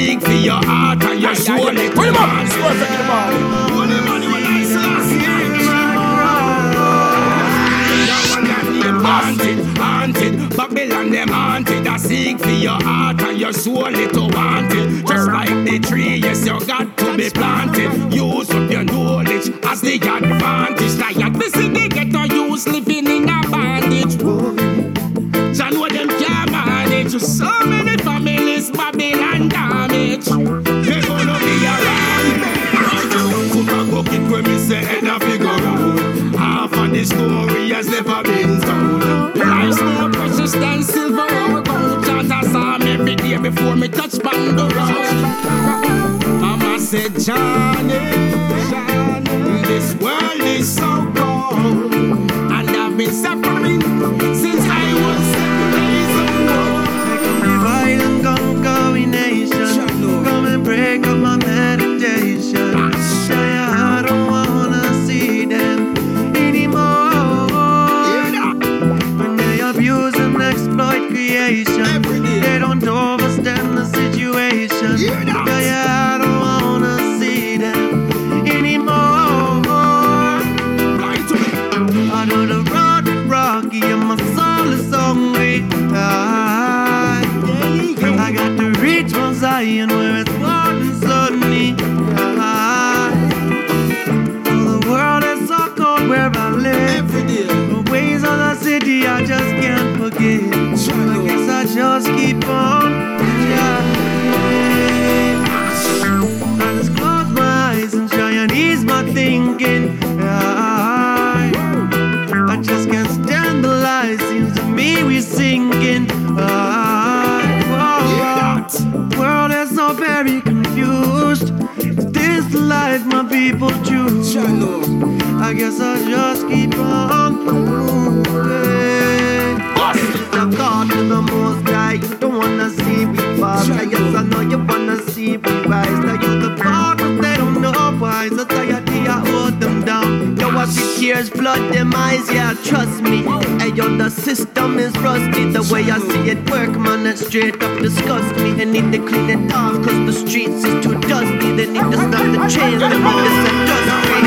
your heart and your soul. Put him up. Perfect in the morning. Holy money when I Haunted, haunted, Babylon them haunted. I seek for your heart and your soul, it wanted. Just like the tree, yes, you got to be planted. Use than silver or gold. Chant a psalm every day before me touch pan the road. Mama said, Johnny, I see tears flood them eyes, yeah, trust me. Hey, yo, the system is rusty. The way I see it work, man, that straight up disgust me. They need to clean it off, cause the streets is too dusty. They need to stop the chains, they need to set dust free.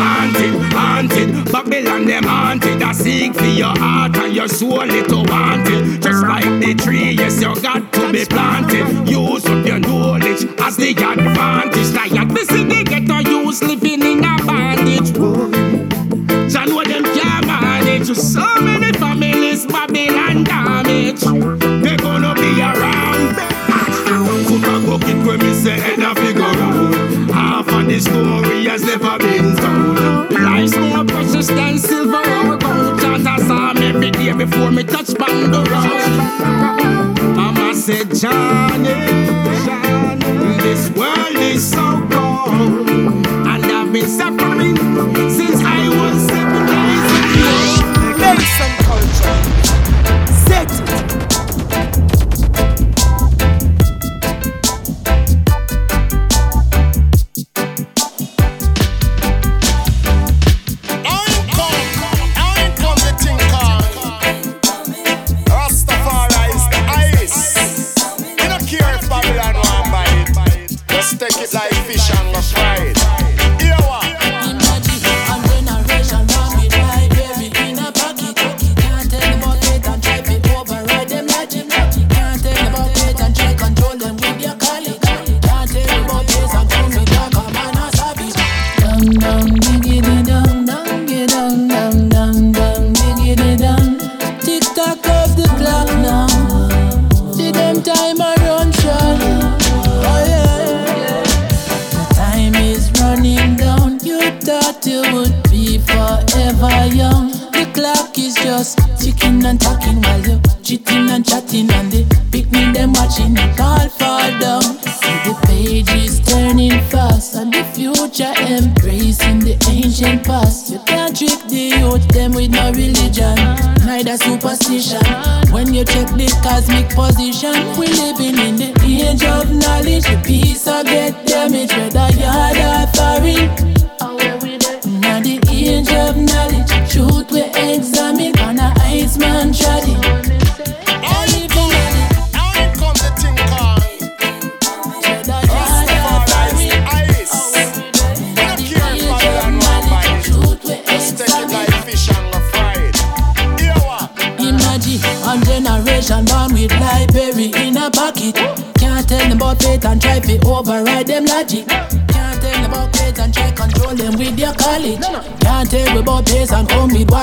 haunted, haunted. Babylon them haunted. I seek for your heart and your soul, it wanted. Just like the tree, yes, you got to be planted. Use up your knowledge as the advantage. Like at the manage. So many families, Babylon damage. They gonna be around. I go get where me say head a figure? Half of the story has never been told. Life's more precious than silver or gold. Chant a psalm every day before me touch pan the road. Mama said, Johnny, this world is so cold, and I've been suffering since I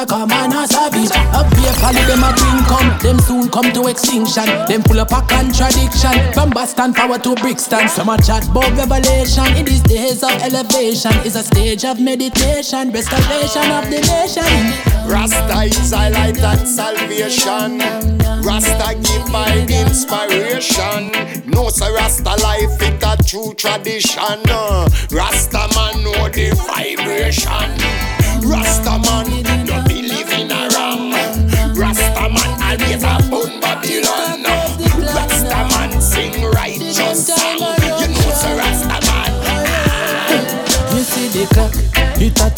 come work, a a savage. Up here, follow them a bring come, them soon come to extinction. Them pull up a contradiction. From Boston power to Brixton, some a chat about revelation. In these days of elevation, is a stage of meditation, restoration of the nation. Rasta is a light and salvation. Rasta give my inspiration. No, sir, Rasta life it a true tradition. Rasta man know the vibration. Rasta man always a bun Babylon. Rasta man sing righteous song. You know, sir, Rasta man. You see the clock, it a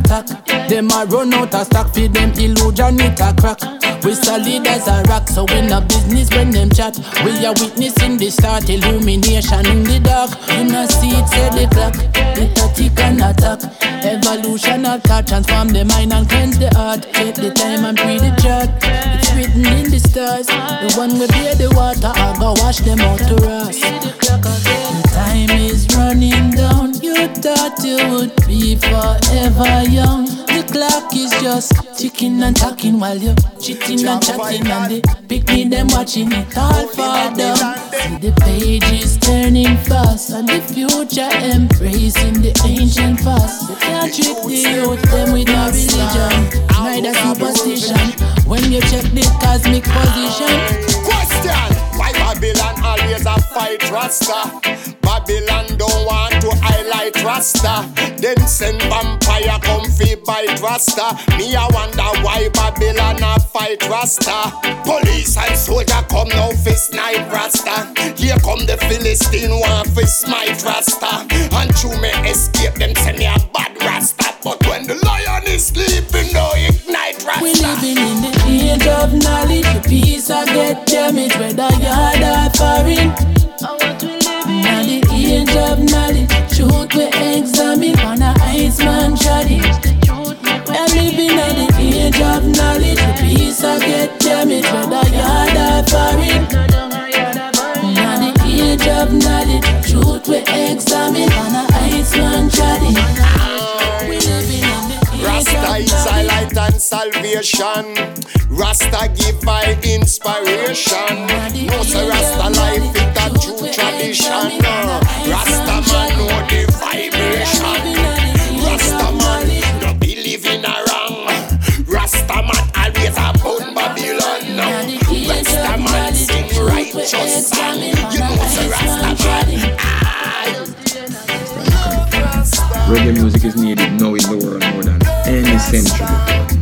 attack. Them a run out of stock for them illusion it a crack. We solid as a rock, so we no business when them chat. We are witnessing the start, illumination in the dark. You know see it say the clock, it a tick and attack. Evolution of thought, transform the mind and cleanse the heart. Take the time and read the chart. It's written in the stars. The one we bear the water, I go wash them out to rust. The time is running down. You thought you would be forever young. The clock is just ticking and talking while you're chitting and chatting. And they the picnic them watching it all fall down. See the pages turning fast, and the future embracing the ancient past. They can't trick the youth them with no religion, neither superstition. When you check the cosmic position. Question Why Babylon always a fight Rasta? Babylon don't want to highlight Rasta. Then send vampire come fi bite Rasta. Me I wonder why Babylon a fight Rasta. Police and soldier come now fi snipe Rasta. Here come the Philistine want fi smite Rasta. And you may escape them send me a bad Rasta. But when the lion is sleeping, no ignite Rasta. We living in the age of knowledge. The peace I get damaged, whether yard or foreign. The knowledge, truth we examine on a Iceman shoddy. We're living in the age of knowledge. The peace I get damaged, whether yard or foreign. Now the age of knowledge, truth we examine on a Iceman shoddy. We living in the age Rasta is a light and salvation. Rasta give my inspiration. No, say Rasta life it tradition. Rasta man know the vibration. Rasta man no believe in a wrong. Rasta man always a bun Babylon. Rasta man sing righteous song. You know say Rasta man. Reggae music is needed now in the world more than any century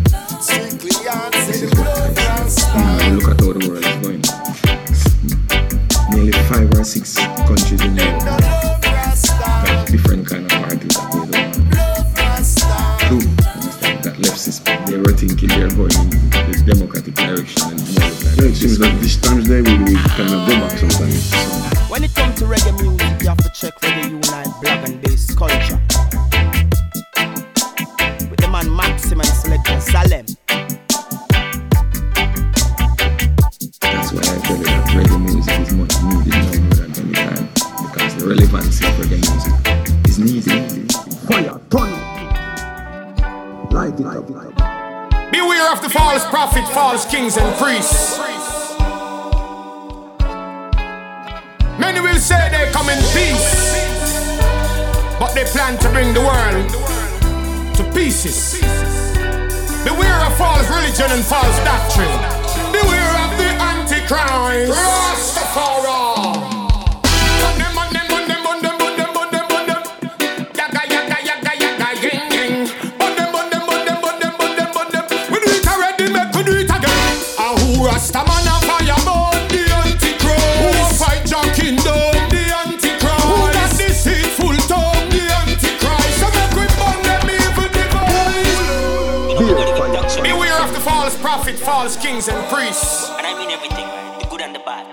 And everything, the good and the bad.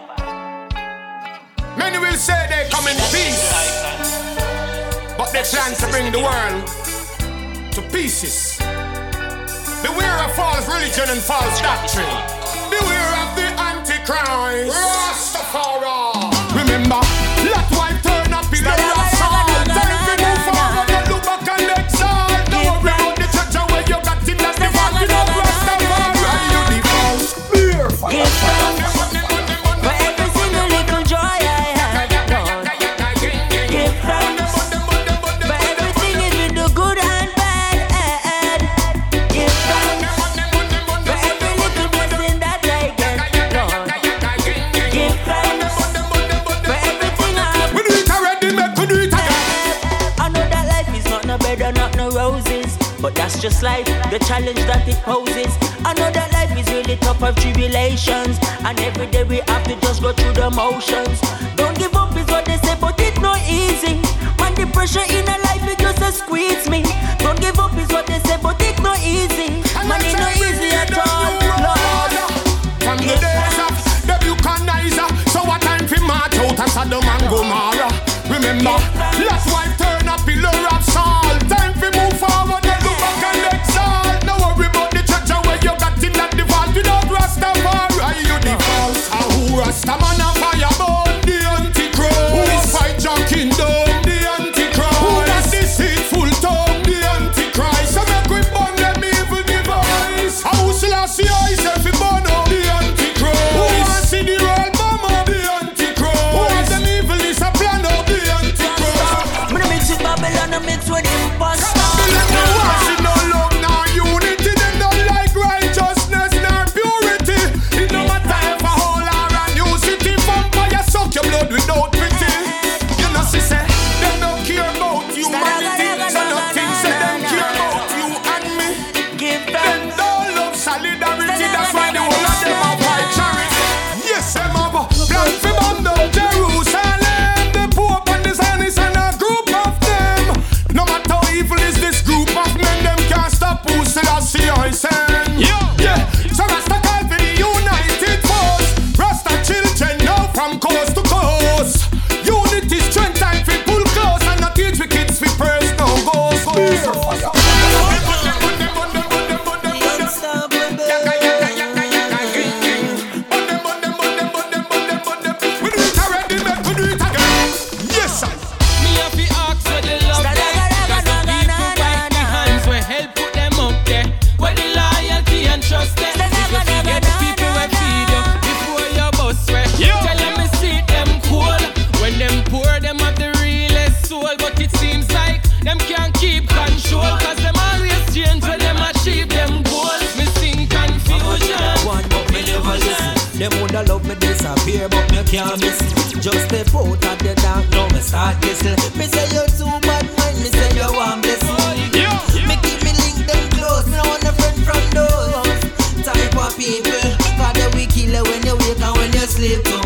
Many will say they come in peace, but they plan to bring the world to pieces. Beware of false religion and false doctrine. Beware of the Antichrist. Rastafari. just life, the challenge that it poses. Another life is really tough of tribulations, and every day we have to just go through the motions. Don't give up is what they say, but it's not easy. Man, the pressure in a life it just uh, squeeze me. Don't give up is what they say, but it's not easy. Man, it's not easy at all. From the days the Bucanizer, so what time for march out as Sodom and Gomorrah? Remember. Rastaman a fireball can't miss. Just step out of the dark, now me start whistle. Me say you're too bad mind, me say you want this. Oh, me keep me link them close, me no want a friend from those type of people. Father, we kill you when you wake and when you sleep too.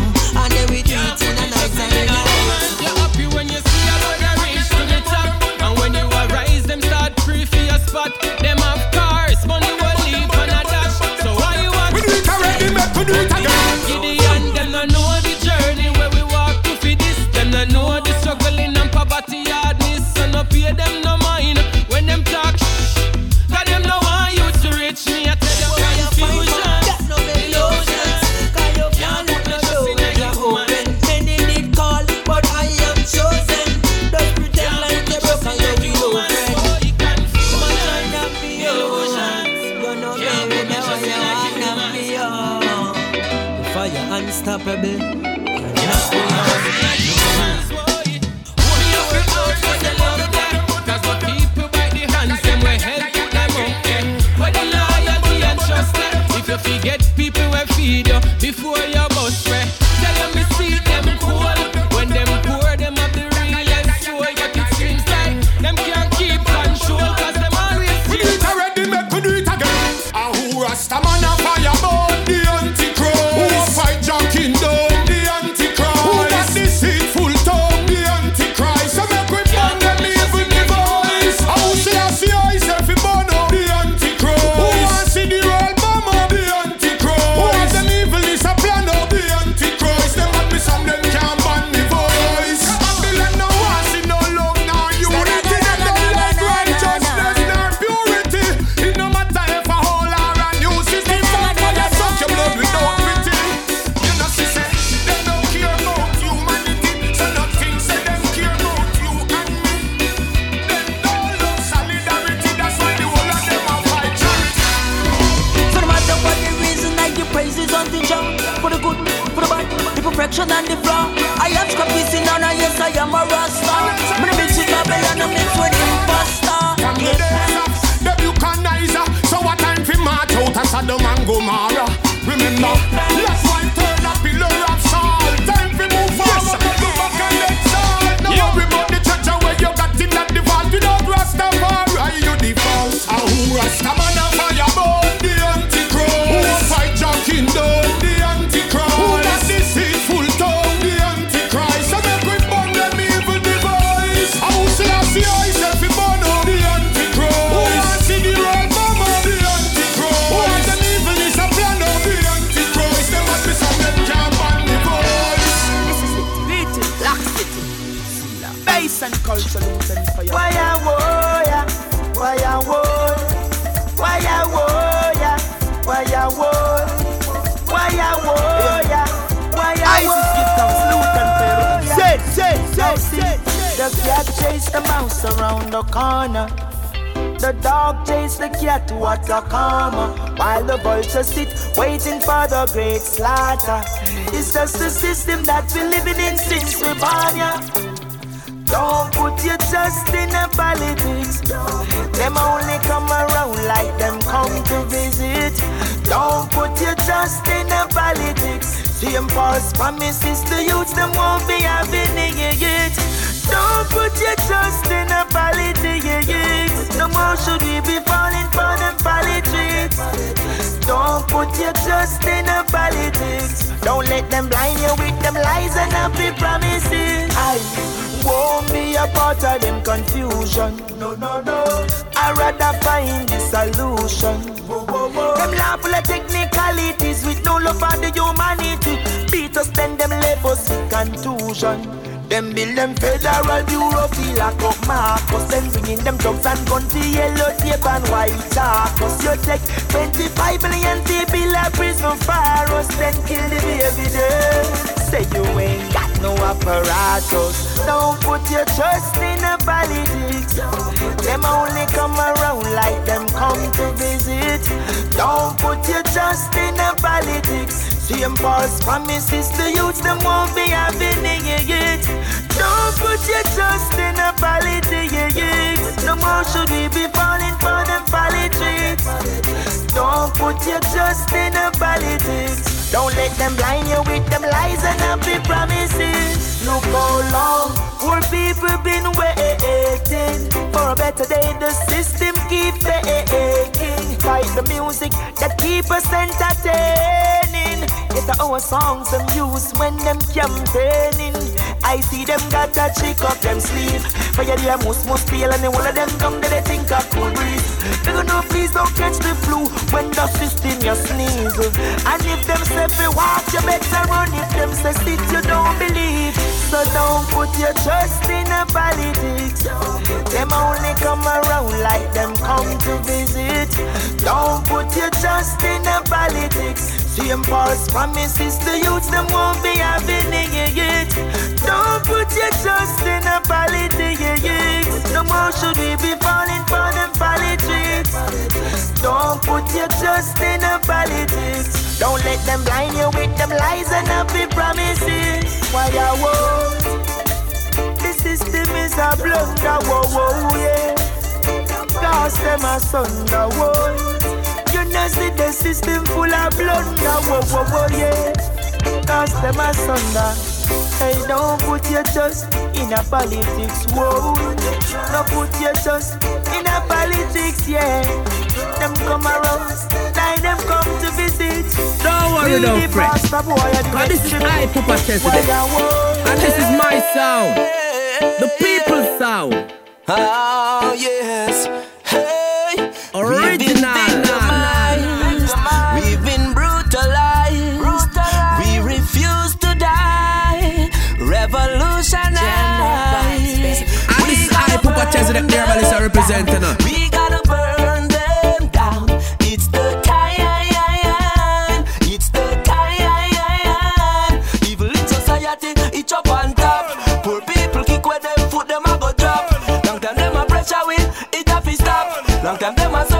The cat chased the mouse around the corner. The dog chased the cat, what a karma. While the vultures sit waiting for the great slaughter. It's just the system that we're living in since we born ya. Don't put your trust in the politics. Them only come around like them come to visit. Don't put your trust in the politics. Same false promises the youths them won't be having it. Don't put your trust in the politics. No more should we be falling for them politics. Don't put your trust in the politics. Don't let them blind you with them lies and happy promises. I won't be a part of them confusion. No, no, no. I rather find the solution. Them laugh full of technicalities with no love for the humanity. Beat us, then them levels with contusion. Them build them federal bureau feel like up Marcus. Then bringing them drugs and guns to yellow tape and white Cause You take 25 million people a prison for us Then kill the baby there. Say you ain't got no apparatus. Don't put your trust in the politics. Them only come around like them come to visit. Don't put your trust in the politics same false promises the youth them won't be having it. Don't put your trust in a politics. No more should we be falling for them politics. Don't put your trust in a politics. Don't let them blind you with them lies and happy promises. Look how long poor people been waiting for a better day. The system keep faking. Fight the music that keep us entertaining. It's our songs them use when them campaigning. I see them got a trick up them sleeve. For you, they must must feel and all of them come that they think I cool breeze. They gonna please don't catch the flu when the system you sneeze. And if them say fi walk, you better run. If them say sit, you don't believe. So don't put your trust in the politics. Them only come around like them come to visit. Don't put your trust in the politics. Same false promises the youths them won't be having it. Don't put your trust in a politics. No more should we be falling for them politics. Don't put your trust in a politics. Don't let them blind you with them lies and happy promises. Why I won't? The system is a blunder, whoa, whoa, yeah. Cause them asunder, whoa. You know see the system full of blunder, whoa, whoa, whoa, yeah. Cause them asunder. Hey, don't put your trust in a politics, whoa. No put your trust in a politics, yeah. Them come around, like them come to visit. Don't worry, don't fret. Cause this is I, Papa President. And this is my sound. The people's sound. Oh, yes. Is I, Papa President. The herbalist are representing her. We gotta burn them down. It's the time. It's the time. Evil in society, each up on top. Poor people kick where them foot, them a go drop. Long time them a pressure with, it have to stop. Long time them a suffer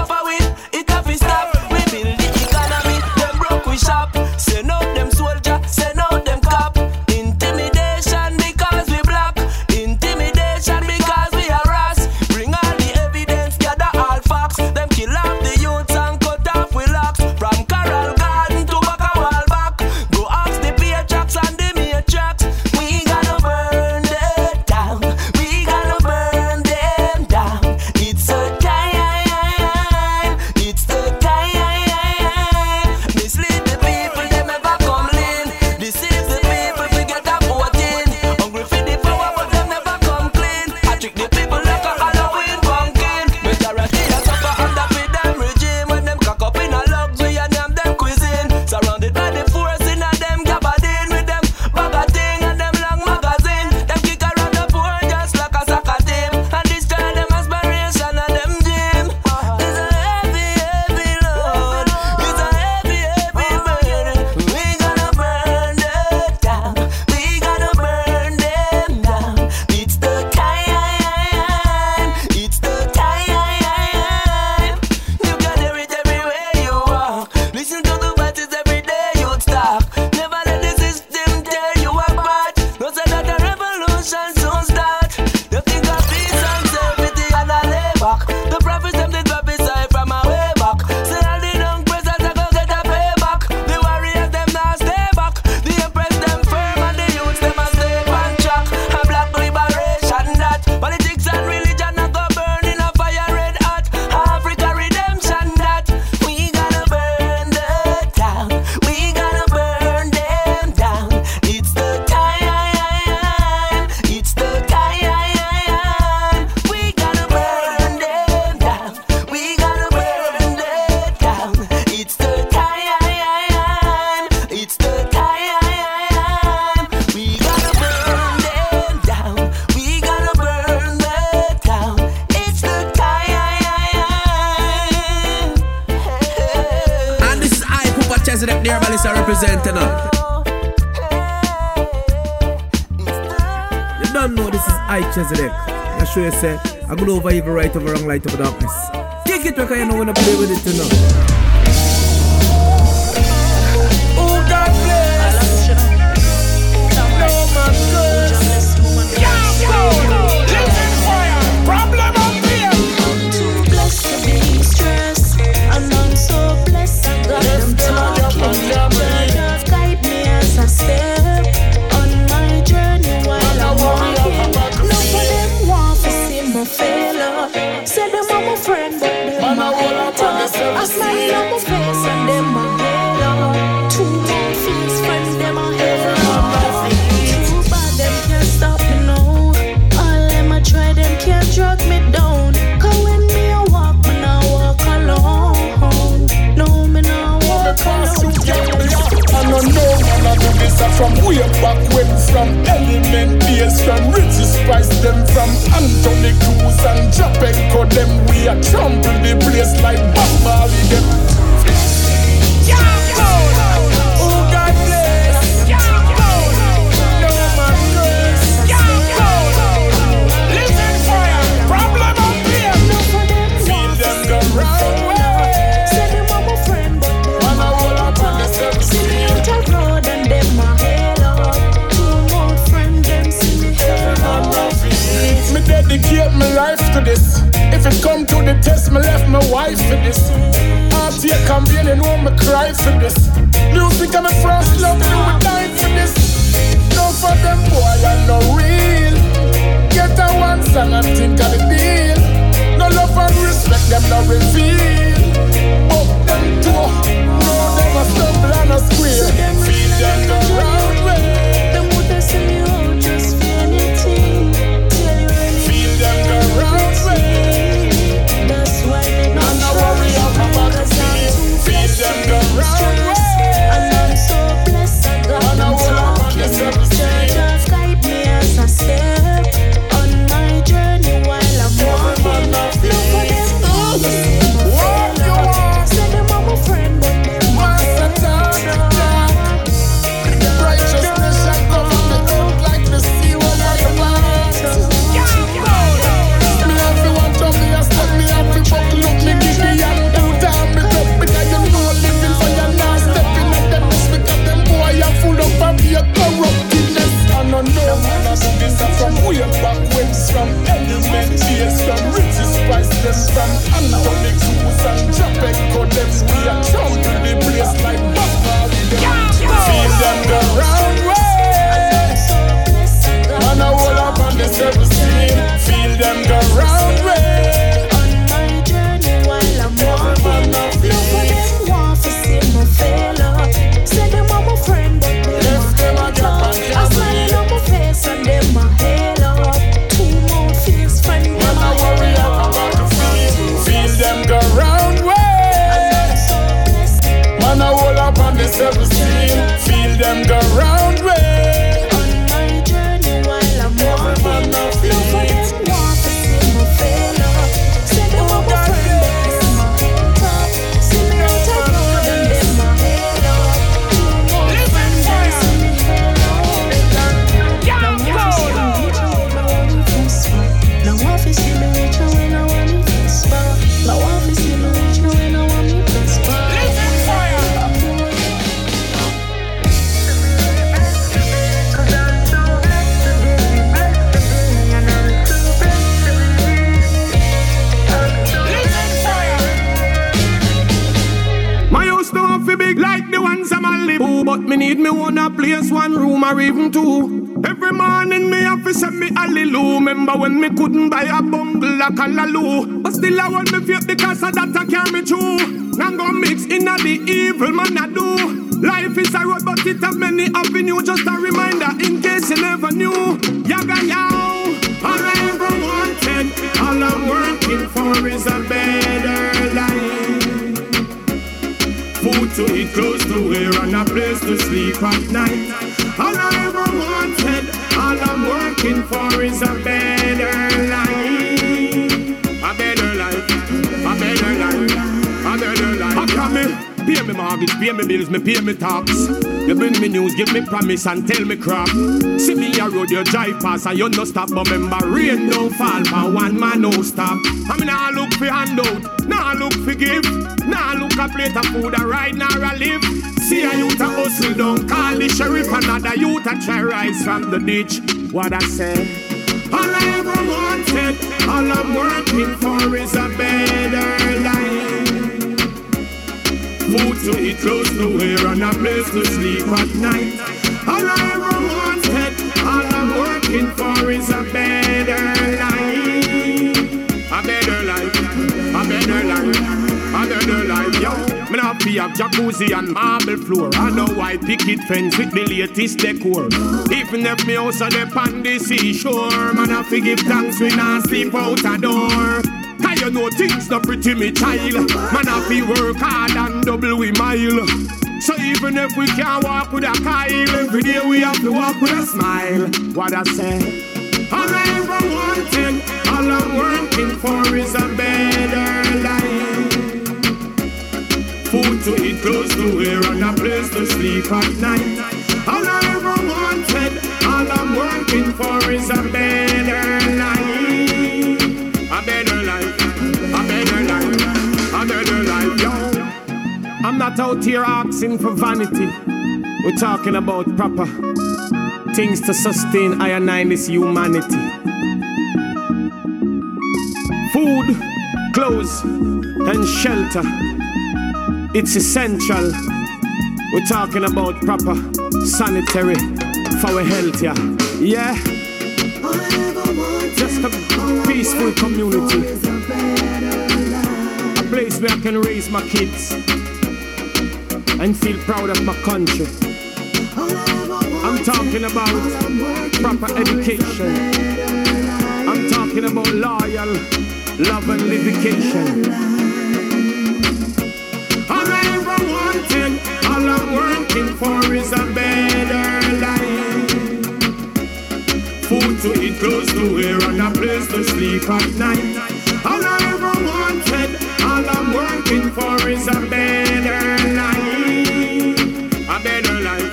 I go over evil, right over wrong, light over darkness. Take it because you know when I play with it, you From way back when, from element days, from Richie Spice, them from Anthony Cruz and Japenko, them we a trample the place like Bob Marley, them If it come to the test, me left my wife for this. Heartache campaign, you know me cry for this. Music I'm my first love, you me die for this. No for them boy, I no real. Get a one song and think of the deal. No love and respect, them no reveal. But them two, no them a stumble and a squeal. Feel them go round own a place, one room or even two. Every morning me have to send me hallelujah. Remember when me couldn't buy a bungalow, like a lalu. But still I want me faith because of that I carry through. Now go mix in the evil man I do. Life is a road but it have many avenues. Just a reminder in case you never knew. Yaga yow. All I ever wanted, all I'm working for is a better life to eat, clothes to wear, and a place to sleep at night. All I ever wanted, all I'm working for is a better life. A better life, a better life, a better life. How come me? Pay me mortgage, pay me bills, me pay me tax. You bring me news, give me promise and tell me crap. See me a road, you drive past and you no stop. But remember, rain don't fall, but one man no stop. I'm in a look for handout, now look for give, now look a plate of food, a ride, now a live. See a youth a hustle, don't call the sheriff, another youth a try rise from the ditch. What I say? All I ever wanted, all I'm working for is a better life. Food to eat, clothes to wear, and a place to sleep at night. All I ever wanted, all I'm working for is a better Me have jacuzzi and marble floor. I know white picket fence with the latest decor. Even if me house the on the seashore, man I fi give thanks when I sleep out a door. Cause you know things not pretty me child. Man I fi work hard and double we mile. So even if we can't walk with a Kyle, every day we have to walk with a smile. What I say? All I ever wanted, all I'm working for is a better life. To eat, clothes to wear, and a place to sleep at night. All I ever wanted, all I'm working for is a better life. A better life, a better life, a better life, yo. I'm not out here asking for vanity. We're talking about proper things to sustain I and I this humanity. Food, clothes, and shelter. It's essential. We're talking about proper sanitary for our health, yeah. Yeah. Just a peaceful community. A place where I can raise my kids and feel proud of my country. I'm talking about proper education. I'm talking about loyal love and livication. Working for is a better life. Food to eat, clothes to wear, and a place to sleep at night. All I ever wanted, all I'm working for is a better life. A better life,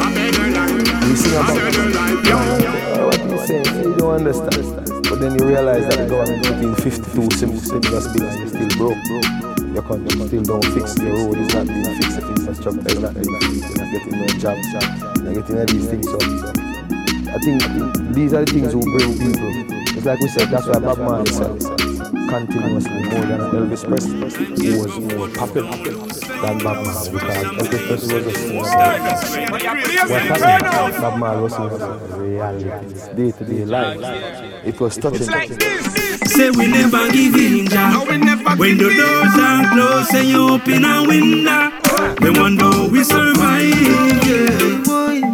a better life, a better life, yo. What you saying? You don't understand. But then you realize that the government put 52 similar bills still broke, broke your country still don't fix the road, it's not being fixed, the infrastructure is not being fixed, you're not getting no jobs, you're getting all these things. So I think these are the things who bring people. It's like we said, that's why Bob Marley said continuously more than Elvis Presley. He was more popular than Bob Marley because Elvis Presley was just you what happened. Bob Marley was in reality, day to day life. It was touching. Say we never give in, Jah. When the doors are closed, say you open a window. We wonder we survive, yeah.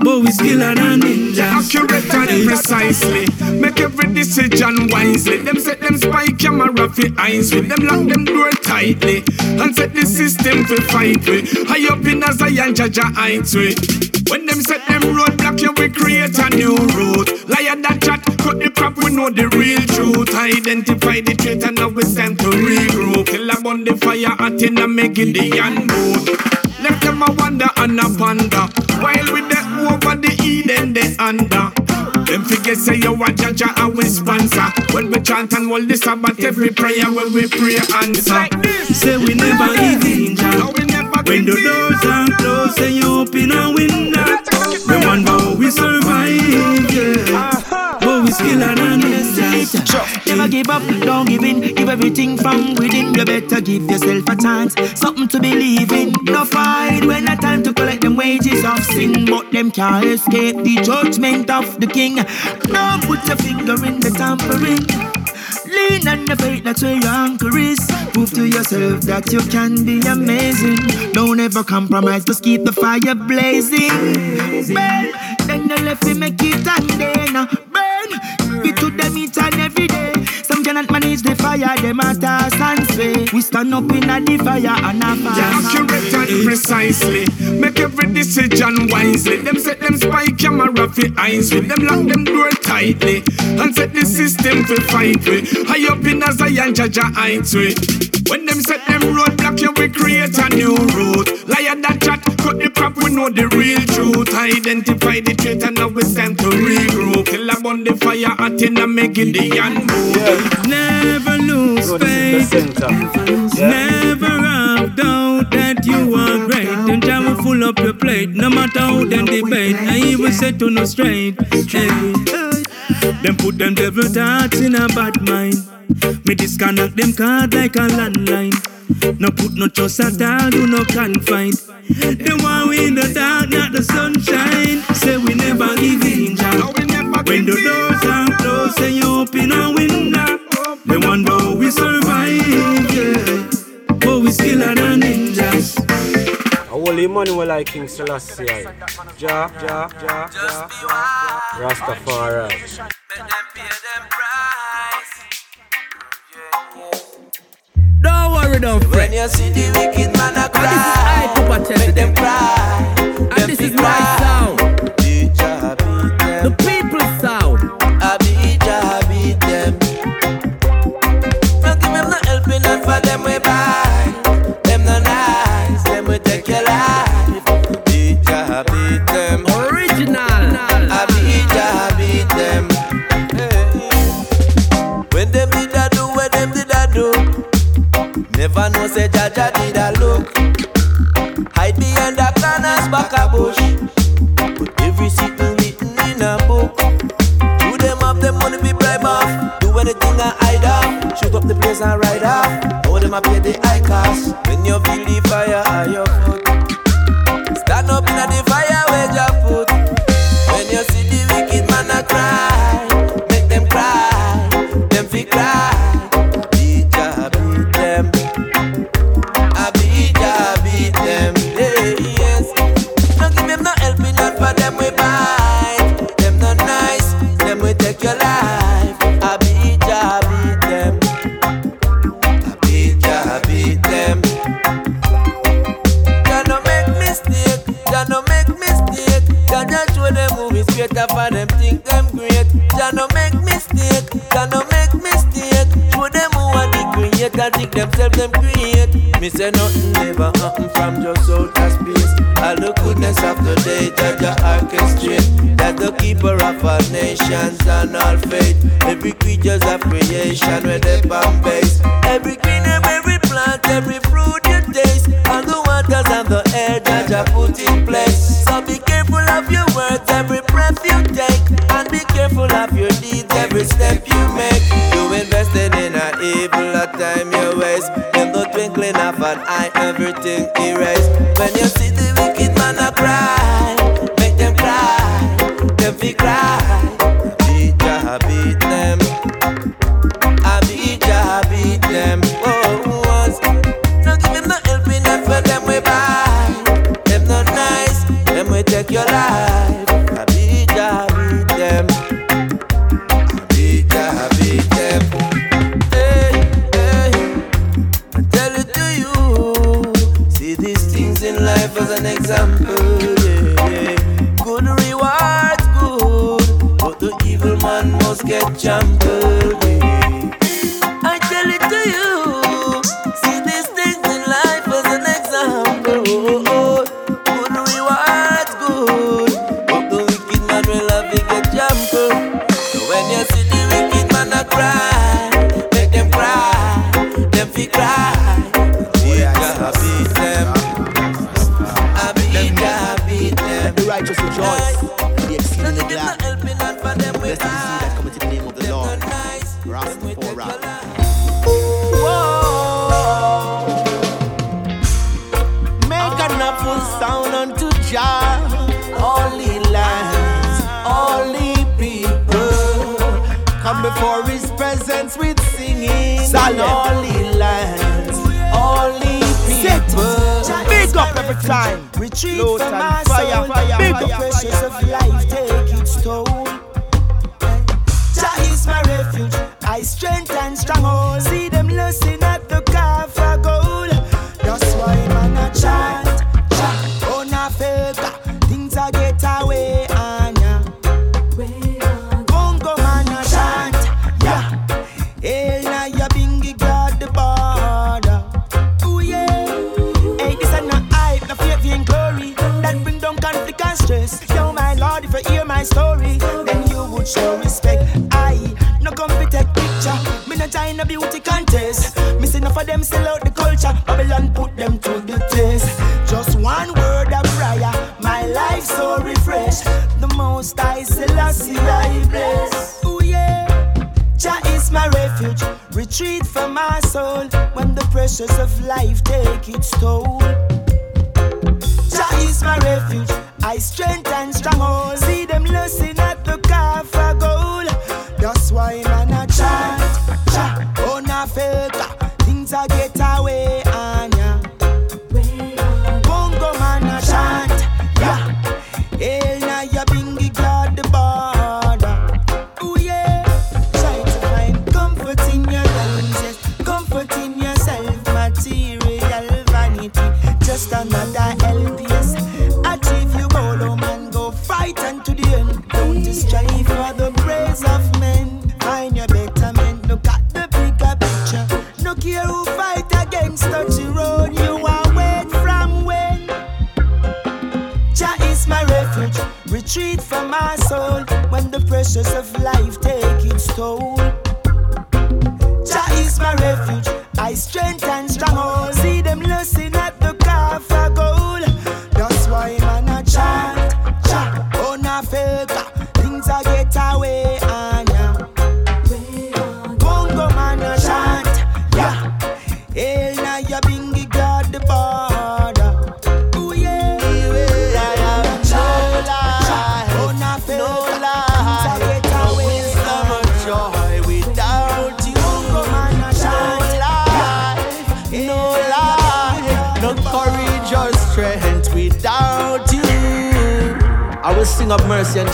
But we still are a ninja. Accurate and precisely. Make every decision wisely. Them set them spy camera for eyes with them lock them door tightly. And set the system to fight with. High up in a Zion, Jaja heights with. When them set them roadblock, you we create a new route. Liar that chat, we know the real truth. Identify the traitor, now it's time to regroup. Kill a on the fire, at in a making the boot. Let them a wonder and a ponder. While we the over the Eden, they under. Them figures say you a judge and we sponsor. When we chant and hold this about every prayer when we pray answer. Like say we never give in, we never when the doors are closed and you open a window, we wonder how we survive, on the Never give up, don't give in. Give everything from within. You better give yourself a chance, something to believe in. No fight when the time to collect them wages of sin, but them can't escape the judgment of the king. Don't put your finger in the tampering. Lean on the faith, that's where your anchor is. Prove to yourself that you can be amazing. Don't ever compromise, just keep the fire blazing. Burn, then the left we make it and then. It to them each and every day. Some can cannot manage the fire, them toss and sway. We stand up in a the fire and a fire. Accurate and precisely. Make every decision wisely. Them set them spy camera for eyes with them lock them door tightly and set the system to fight with. High up in a Zion, Jaja heights with. When them set them roadblock, you we create a new route. Liar that chat, cut the crap, we know the real truth. Identify the traitor, now it's time to regroup. Kill up on the fire, hot in a making the hand move. Never lose faith. Never have doubt that you are great. And I will full up your plate. No matter how them debate. I even set to no straight. Hey, hey. Them put them devil thoughts in a bad mind. Me disconnect them card like a landline. No put no trust at all, do no confide. The one we in the dark, not the sunshine. Say we never give in, Jah. When the doors are closed, say you open a window. The one how we survive, yeah. But we still are the ninjas. Holy Emmanuel like King Selassie. Ja, ja, ja, ja. Rastafari. Don't worry, don't fret. When you see the wicked man a And this I, cry, make them cry. And this is my sound. Never know say Jaja did a look. Hide behind the corners back a bush. But every secret written in a book. Do them up, them money be bribe off. Do anything I hide off. Shoot up the place and ride off. All them a pay the high cost. When you feel the fire at your foot. Stand up in the fire where your foot. Beat pressures of life take its toll.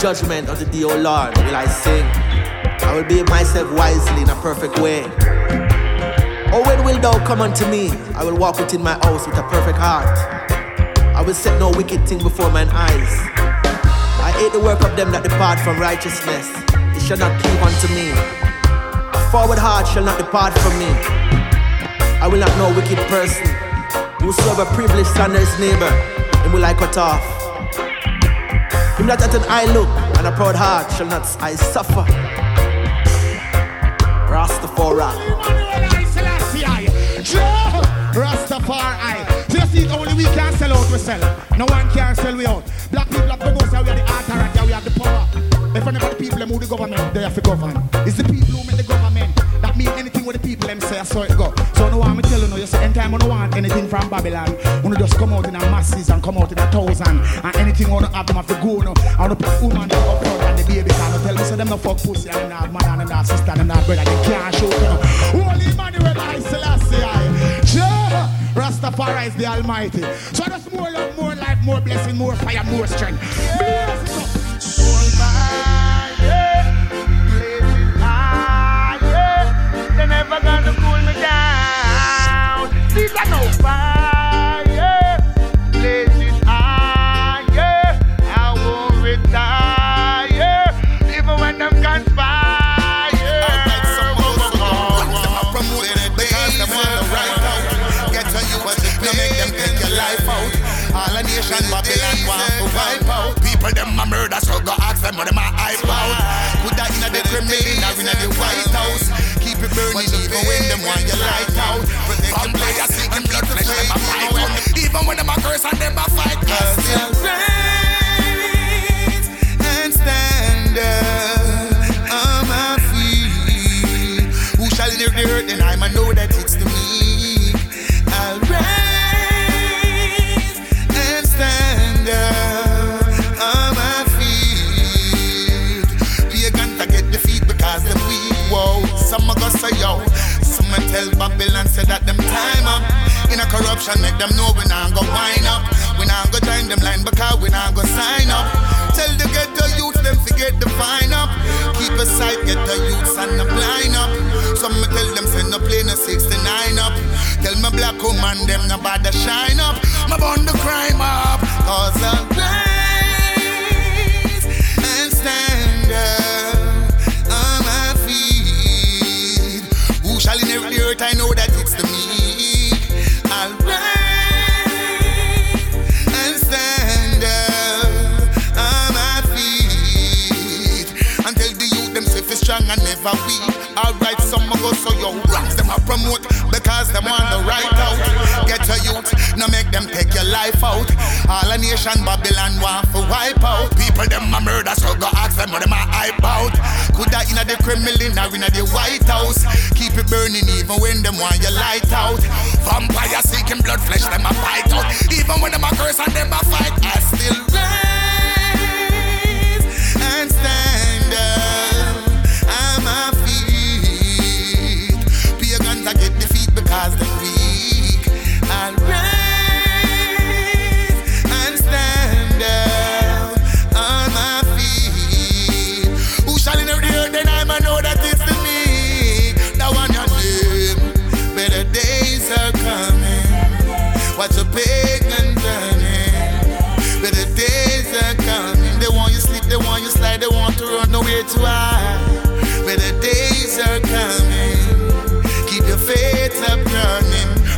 Judgment unto thee, O Lord, will I sing. I will behave myself wisely in a perfect way. Oh, when will thou come unto me? I will walk within my house with a perfect heart. I will set no wicked thing before mine eyes. I hate the work of them that depart from righteousness. It shall not cleave unto me. A forward heart shall not depart from me. I will not know a wicked person. Whosoever privileged slander his neighbor, and will I cut off. Him that hath an eye look and a proud heart shall not I suffer. Rastafari. Rastafari. So you see, only we can sell out, we sell. No one can sell we out. Black people have know, say we are the authority, we have the power. If the people move the government, they have to govern. It's the people who make the government that anything what the people them say, so it go. So no one me tell you, no, you say, anytime you don't want anything from Babylon, you just come out in a masses and come out in a thousand. And anything you want to have to go, no. I want to put woman them up front and the baby can tell me, so them no fuck pussy and not mother and not sister and not brother, they can't show, you know. Holy Emmanuel, I Selassie, I. Jah, Rastafari is the Almighty. So just more love, more life, more blessing, more fire, more strength. Bless it up. Nation Babylon want to wipe out. Get on you, but you make them take your life out. All the nations are being wiped out. People them a murder, so go ask them what them a hype out. Put that inna the Kremlin or inna the White House. Keep it even when them want you light out. From players seeking blood flesh, them a fight out. Even when them a curse and them a fight. Cause they'll raise and stand up on my feet. Who shall inherit the earth? Then I know that it's corruption, make them know we not go wind up. We not go join them line because we not go sign up. Tell the ghetto youth them forget the fine up. Keep aside ghetto youths and the blind up. Some me tell them send no play no 69 up. Tell my black woman them no bother shine up. My bond the crime up. Cause I'll rise and stand up on my feet. Who shall inherit the earth? I know strong and never weak. Alright, some go so yo rocks them a promote because them want the right out. Get a youth, now make them take your life out. All a nation Babylon want to wipe out. People them a murder, so go ask them what them a hype out. Coulda inna the Kremlin or inna the White House. Keep it burning even when them want your light out. Vampire seeking blood flesh, them a fight out. Even when them a curse and them a fight, I still rise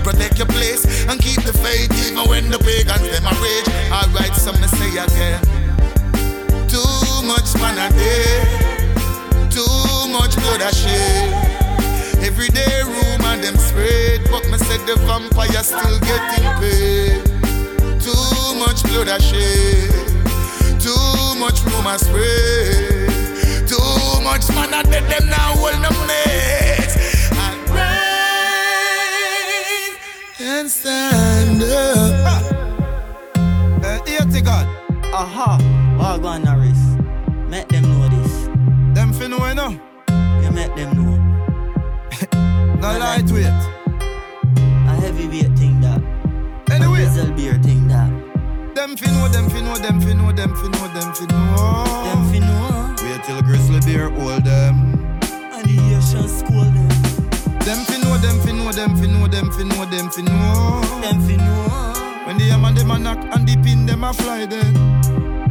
Protect your place and keep the faith even when the pagans them are rage. Alright, some me say again. Too much man a day. Too much blood a shed. Every day rumor them spread, but me said the vampire still getting paid. Too much blood a shed. Too much rumor spread. Too much man a dead them now hold no mates. And stand up. Uh, here to God. Aha. Go on, Norris. Make them know this. Them fin know, you know? You make them know. no lightweight. A heavyweight thing that. Anyway. A diesel beer thing that. Them fin know, them fin know, them fin know, them fin know, them fin know. Them fin know. Wait till grizzly bear hold them. And the Asian school them. Them fin know, them fin know, them fin know, them fin know, them fin know. Them fin know. When the hammer them a knock and the pin them a fly then.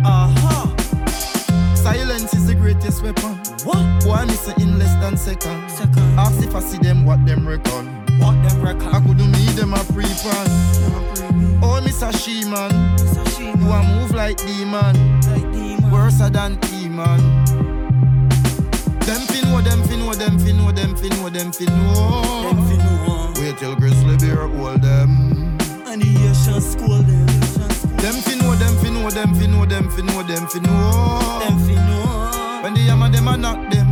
Aha. Uh-huh. Silence is the greatest weapon. What? Boy, miss it in less than second. Second. Ask if I see them, what them reckon. What them reckon? I couldn't need them a free pan. Oh, Miss a she man. You a move like demon. Like demon. Worse than demon. Them fin know, them fin know, them fin know, them fin know, them fin know. Them fin know. Wait till grizzly bear hold them. And the Asian school them. Them fin know, them fin know, them fin know, them fin know, them fin know. Them fin know. When the hammer them a knock them.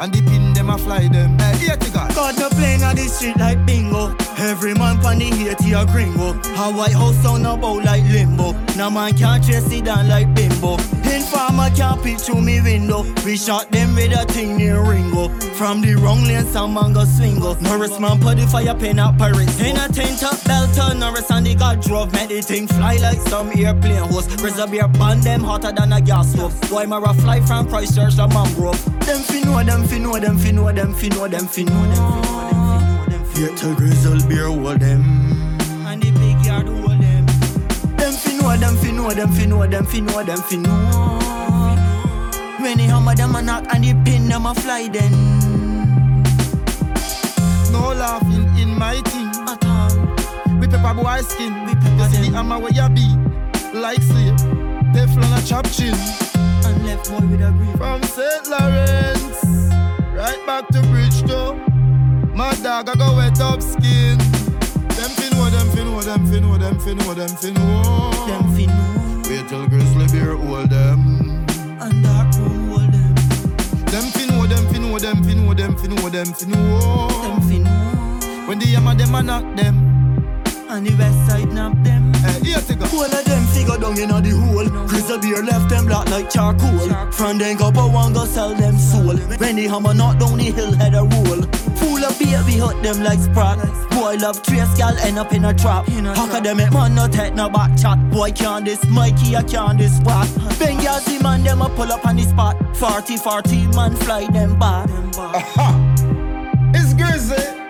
And the pin them a fly them. Hey, to God. God no playing on the street like bingo. Every man pan the hate a gringo. A White House sound about like limbo. Now man can't chase it down like bimbo. Informer can't peek through me window. We shot them with a thing near Ringo. From the wrong lane, some man go swingo. Norris man put the fire pen up Paris. In a tent up Belter, Norris and the God drove. Made the thing fly like some airplane host. Grizzly bear band them hotter than a gas stove. Why Mara fly from Christchurch to Mangrove? Them fi know, them fi know, them fi know, them fi know, them fi know, them fi know, them fi know, them fi know. Grizzle beer hold them. And the big yard hold them. Them fi know, them fi know, them fi know, them fi know, them fi know. When the hammer them a knock and the pin them a fly then. No laughing in my thing. At all. We pepper boy skin. We pepper see the hammer where you be. Like slave. Teflon a chop chin. And left boy with a grip. From St. Lawrence. Right back to Bridgetown. My dog I go wet up skin. Them fin know, them fin know, them fin know, them fin know, them fin know. Them fin know. Wait till grizzly bear hold them. And dark room hold them. Them fin know, them fin know, them fin know, them fin know, them fin know. Them fin know. When the hammer them a knock them. And the west side nap them. Hey, here to go. All of them figure down inna the hole. Grizzly bear left them black like charcoal. From then go but one go sell them soul. When the hammer knock down the hill head a roll. Full of baby hurt them like sprat. Boy love trace gal end up in a trap. Academic man no take no back chat. Boy can't this Mikey I can't this what. Benghazi man them a pull up on the spot. 40 40 man fly them bad. It's Grizzly.